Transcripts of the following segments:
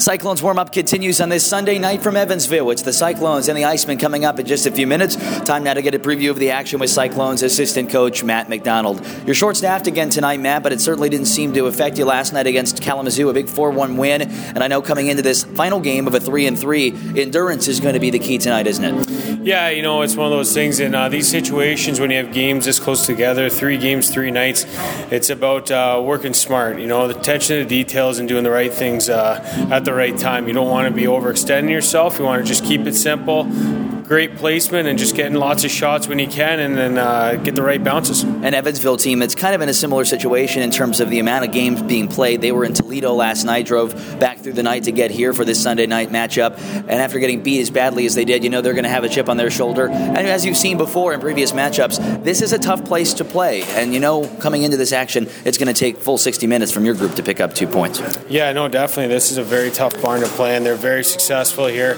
Cyclones warm up continues on this Sunday night from Evansville. It's the Cyclones and the Icemen coming up in just a few minutes. Time now to get a preview of the action with Cyclones assistant coach Matt Macdonald. You're short staffed again tonight, Matt, but it certainly didn't seem to affect you last night against Kalamazoo, a big 4 1 win. And I know coming into this final game of a 3 and 3, endurance is going to be the key tonight, isn't it? Yeah, you know, it's one of those things in uh, these situations when you have games this close together, three games, three nights, it's about uh, working smart, you know, the attention to details and doing the right things uh, at the right time. You don't want to be overextending yourself. You want to just keep it simple, great placement, and just getting lots of shots when he can, and then uh, get the right bounces. An Evansville team that's kind of in a similar situation in terms of the amount of games being played. They were in Toledo last night, drove back through the night to get here for this Sunday night matchup, and after getting beat as badly as they did, you know they're going to have a chip on their shoulder. And as you've seen before in previous matchups, this is a tough place to play, and you know coming into this action, it's going to take full 60 minutes from your group to pick up two points. Yeah, no, definitely. This is a very tough barn to play, and they're very successful here.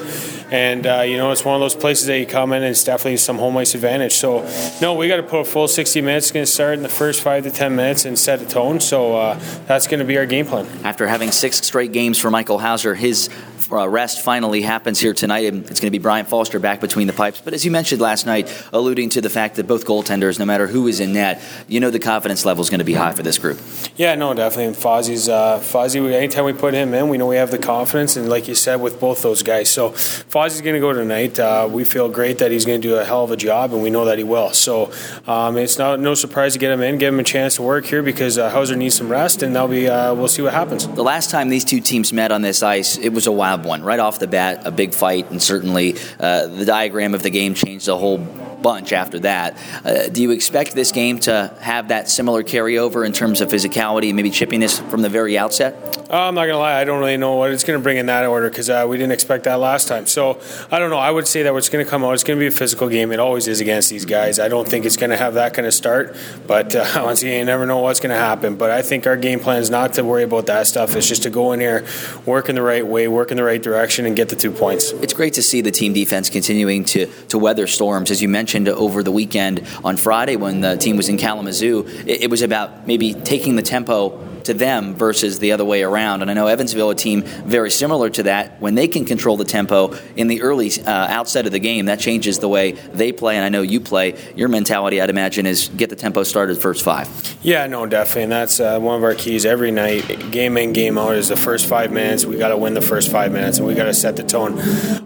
And uh, you know, it's one of those places that you come in, and it's definitely some home ice advantage. So, no, we got to put a full 60 minutes. Going to start in the first five to 10 minutes and set a tone. So uh, that's going to be our game plan. After having six straight games for Michael Houser, his uh, rest finally happens here tonight. And it's going to be Brian Foster back between the pipes. But as you mentioned last night, alluding to the fact that both goaltenders, no matter who is in net, you know the confidence level is going to be high for this group. Yeah, no, definitely. And Fozzie's, uh, Fozzie, anytime we put him in, we know we have the confidence. And like you said, with both those guys. So Fozzie's going to go tonight. Uh, we feel great that he's going to do a hell of a job, and we know that he will. So um, it's not no surprise to get him in, give him a chance to work here because uh, Houser needs some rest, and that'll be uh, we'll see what happens. The last time these two teams met on this ice, it was a one. Right off the bat, a big fight, and certainly uh, the diagram of the game changed a whole bunch after that. Uh, do you expect this game to have that similar carryover in terms of physicality, and maybe chippiness from the very outset? Uh, I'm not going to lie, I don't really know what it's going to bring in that order because uh, we didn't expect that last time. So I don't know. I would say that what's going to come out, it's going to be a physical game. It always is against these guys. I don't think it's going to have that kind of start, but uh, once again, you never know what's going to happen. But I think our game plan is not to worry about that stuff. It's just to go in here, work in the right way, work in the right direction, and get the two points. It's great to see the team defense continuing to, to weather storms. As you mentioned over the weekend on Friday when the team was in Kalamazoo, it, it was about maybe taking the tempo to them versus the other way around. And I know Evansville, a team very similar to that, when they can control the tempo in the early uh, outset of the game, that changes the way they play. And I know you play. Your mentality, I'd imagine, is get the tempo started first five. Yeah, no, definitely. And that's uh, one of our keys every night, game in, game out, is the first five minutes. We got to win the first five minutes and we got to set the tone.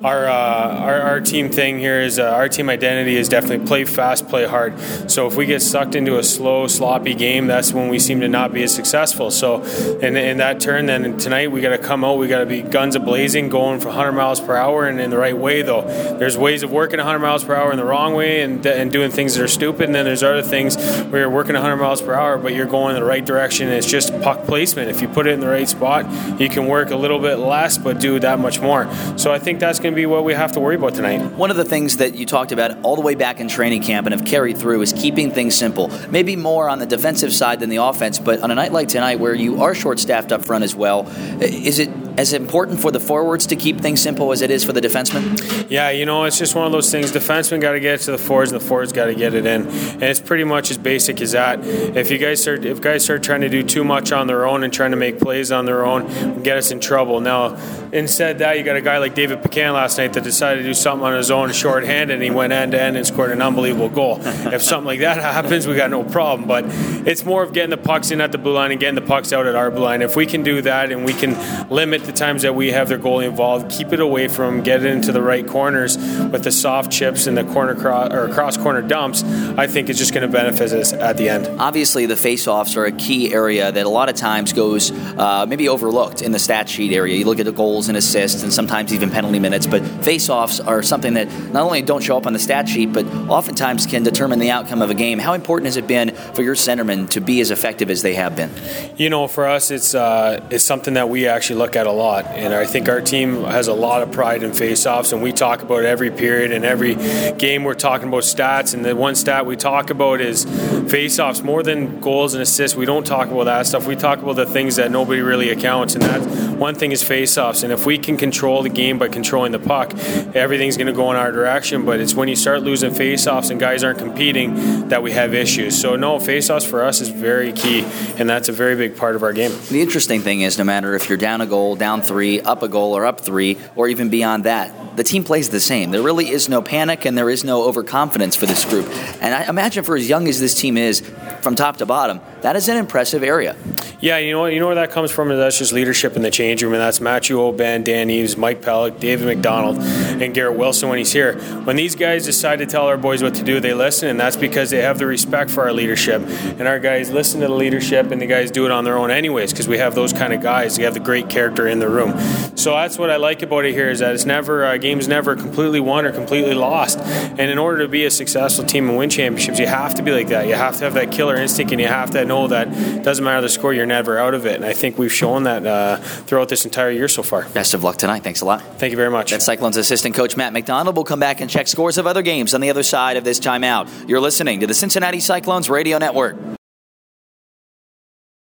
Our, uh, our, our, team thing here is uh, our team identity is definitely play fast, play hard. So if we get sucked into a slow, sloppy game, that's when we seem to not be as successful. So in, in that turn, then tonight we got to come out. We got to be guns a blazing, going for 100 miles per hour, and in the right way. Though there's ways of working 100 miles per hour in the wrong way, and, and doing things that are stupid. And then there's other things where you're working 100 miles per hour, but you're going in the right direction. It's just puck placement. If you put it in the right spot, you can work a little bit less, but do that much more. So I think that's going to be what we have to worry about tonight. One of the things that you talked about all the way back in training camp and have carried through is keeping things simple. Maybe more on the defensive side than the offense, but on a night like tonight where you are short staffed up front as well, is it as important for the forwards to keep things simple as it is for the defensemen? Yeah, you know, it's just one of those things. Defensemen got to get it to the forwards, and the forwards got to get it in, and it's pretty much as basic as that. If you guys start, if guys start trying to do too much on their own and trying to make plays on their own, get us in trouble. Now, instead that, you got a guy like David Pecan last night that decided to do something on his own, shorthanded, and he went end to end and scored an unbelievable goal. if something like that happens, we got no problem. But it's more of getting the pucks in at the blue line and getting the pucks out at our blue line. If we can do that and we can limit the times that we have their goalie involved, keep it away from, them, get it into the right corners with the soft chips and the corner cross or cross corner dumps, I think it's just going to benefit us at the end. Obviously, the face-offs are a key area that a lot of times goes uh, maybe overlooked in the stat sheet area. You look at the goals and assists, and sometimes even penalty minutes, but face-offs are something that not only don't show up on the stat sheet, but oftentimes can determine the outcome of a game. How important has it been for your centermen to be as effective as they have been? You know, for us, it's uh, it's something that we actually look at a lot, and I think our team has a lot of pride in face-offs, and we talk about every period and every game. We're talking about stats, and the one stat we talk about is face-offs more than goals and assists. We don't talk about that stuff. We talk about the things that nobody really accounts, and that one thing is face-offs. And if we can control the game by controlling the puck, everything's going to go in our direction. But it's when you start losing face-offs and guys aren't competing that we have issues. So no, face-offs for us is very key, and that's a very big big part of our game. The interesting thing is, no matter if you're down a goal, down three, up a goal, or up three, or even beyond that, the team plays the same. There really is no panic and there is no overconfidence for this group. And I imagine for as young as this team is, from top to bottom, that is an impressive area. Yeah, you know? You know where that comes from? That's just leadership in the change room, and that's Matthew Oban, Dan Eaves, Mike Pellick, David McDonald, and Garrett Wilson when he's here. When these guys decide to tell our boys what to do, they listen, and that's because they have the respect for our leadership. And our guys listen to the leadership, and the guys do it on their own anyways, because we have those kind of guys. We have the great character in the room. So that's what I like about it here is that it's never uh, game's never completely won or completely lost. And in order to be a successful team and win championships, you have to be like that. You have to have that killer instinct, and you have to know that it doesn't matter the score, you're never out of it. And I think we've shown that uh, throughout this entire year so far. Best of luck tonight. Thanks a lot. Thank you very much. That's Cyclones assistant coach Matt Macdonald. We'll come back and check scores of other games on the other side of this timeout. You're listening to the Cincinnati Cyclones Radio Network.